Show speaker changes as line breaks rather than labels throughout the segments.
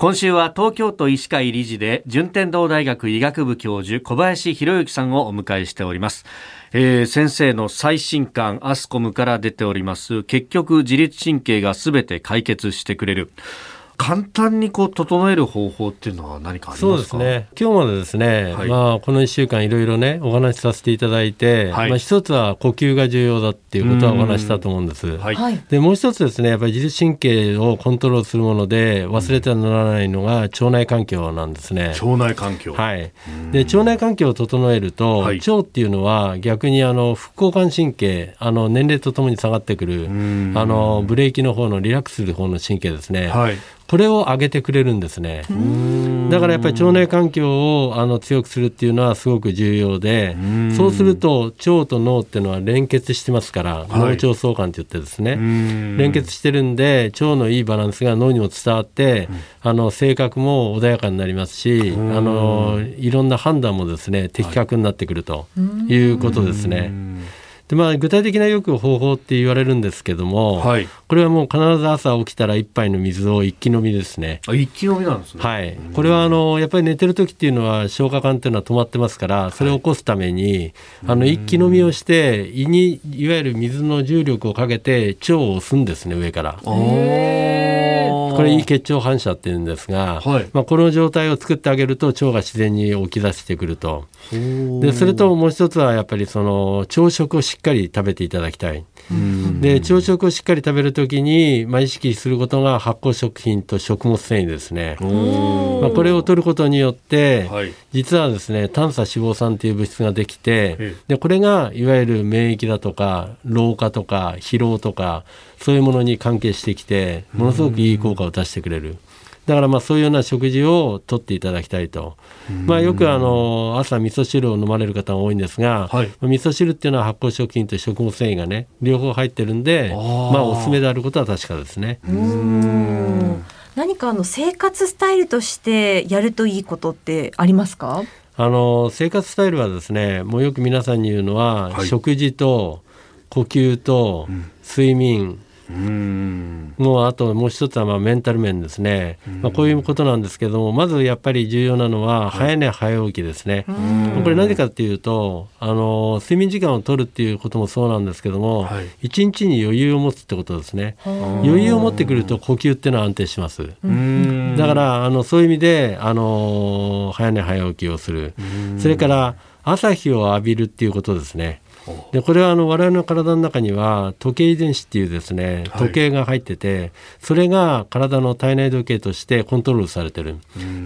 今週は東京都医師会理事で順天堂大学医学部教授小林博之さんをお迎えしております、えー、先生の最新刊アスコムから出ております。結局自律神経がすべて解決してくれる。簡単にこう整える方法っていうのは何かありますか？
そうですね。今日までですね、はい、まあ、この1週間いろいろねお話しさせていただいて、はい、まあ、一つは呼吸が重要だっていうことはお話したと思うんです、はい、でもう一つですねやっぱり自律神経をコントロールするもので忘れてはならないのが腸内環境なんですね。
腸内環境。
はい。で腸内環境を整えると、腸っていうのは逆にあの副交感神経あの年齢とともに下がってくるあのブレーキの方のリラックスする方の神経ですね、はいこれを上げてくれるんですね。だからやっぱり腸内環境をあの強くするっていうのはすごく重要でそうすると腸と脳っていうのは連結してますから、脳腸相関って言ってですね。連結してるんで腸のいいバランスが脳にも伝わって、あの性格も穏やかになりますしあのいろんな判断もですね的確になってくるということですね。でまあ、具体的なよく方法って言われるんですけども、はい、これはもう必ず朝起きたら一杯の水を一気飲みですね。
あ一気飲みなんですね。
はい、これはあのやっぱり寝てる時っていうのは消化管っていうのは止まってますからそれを起こすために、はい、あの一気飲みをして胃にいわゆる水の重力をかけて腸を押すんですね上から。これいい血腸反射っていうんですが、はい、まあ、この状態を作ってあげると腸が自然に起き出してくると。でそれともう一つはやっぱりその朝食をしっかり食べていただきたい。で朝食をしっかり食べるときに、まあ、意識することが発酵食品と食物繊維ですね。まあ、これを取ることによって、はい、実はですね短鎖脂肪酸という物質ができてでこれがいわゆる免疫だとか老化とか疲労とかそういうものに関係してきてものすごくいい効果を出してくれる。だからまあそういうような食事をとっていただきたいと、まあ、よくあの朝味噌汁を飲まれる方が多いんですが、はい、味噌汁っていうのは発酵食品と食物繊維がね両方入ってるんでまあおすすめであることは確かですね。
何かあの生活スタイルとしてやるといいことってありますか？
あの生活スタイルはですねもうよく皆さんに言うのは、はい、食事と呼吸と睡眠、うんもうあともう一つはまあメンタル面ですね、まあ、こういうことなんですけどもまずやっぱり重要なのは早寝早起きですね、これなぜかっていうとあの睡眠時間を取るっていうこともそうなんですけども、はい、一日に余裕を持つってことですね。余裕を持ってくると呼吸っていうのは安定します。だからあのそういう意味であの早寝早起きをする。それから朝日を浴びるっていうことですねでこれはあの我々の体の中には時計遺伝子っていうですね時計が入ってて、はい、それが体の体内時計としてコントロールされてる。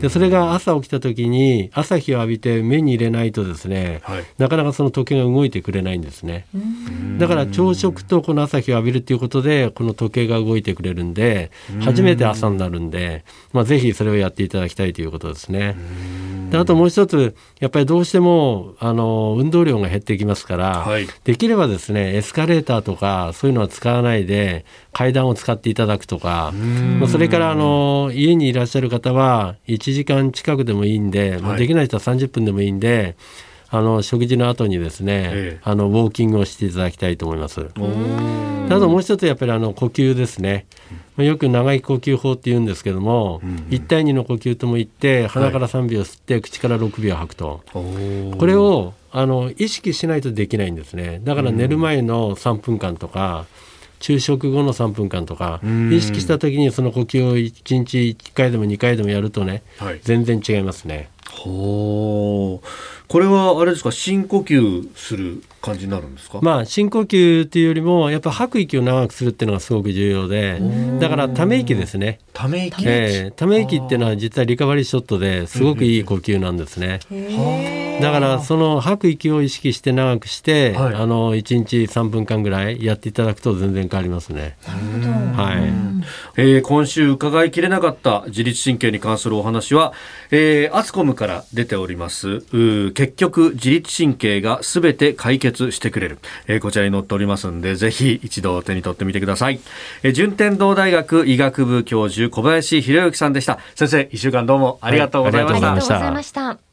でそれが朝起きた時に朝日を浴びて目に入れないとですね、はい、なかなかその時計が動いてくれないんですね。だから朝食とこの朝日を浴びるっていうことでこの時計が動いてくれるんで初めて朝になるんで、まあ、ぜひそれをやっていただきたいということですね。であともう一つやっぱりどうしてもあの運動量が減ってきますから、はい、できればですねエスカレーターとかそういうのは使わないで階段を使っていただくとか、まあ、それからあの家にいらっしゃる方は1時間近くでもいいんで、まあ、できない人は30分でもいいんで。あの食事の後にですね、ええ、あのウォーキングをしていただきたいと思います。あともう一つやっぱりあの呼吸ですね。よく長い呼吸法って言うんですけども、うん。うん、1対2の呼吸とも言って鼻から3秒吸って、はい、口から6秒吐くと。これをあの意識しないとできないんですね。だから寝る前の3分間とか、昼食後の3分間とか、意識した時にその呼吸を1日1回でも2回でもやるとね、はい、全然違いますね。
ほうこれはあれですか深呼吸する感じになるんですか？
まあ深呼吸っていうよりもやっぱ吐く息を長くするっていうのがすごく重要でだからため息ですね。
ため息、
えー、ため息っていうのは実はリカバリーショットですごくいい呼吸なんですね、だからその吐く息を意識して長くして、はい、あの1日3分間ぐらいやっていただくと全然変わりますね。
はい、えー、今週伺いきれなかった自律神経に関するお話は、えー、アツコムから出ております。結局自律神経がすべて解決してくれる、えー、こちらに載っておりますんでぜひ一度手に取ってみてください、えー、順天堂大学医学部教授小林博之さんでした。先生一週間どうもありがとうございました、はい、ありがとうございました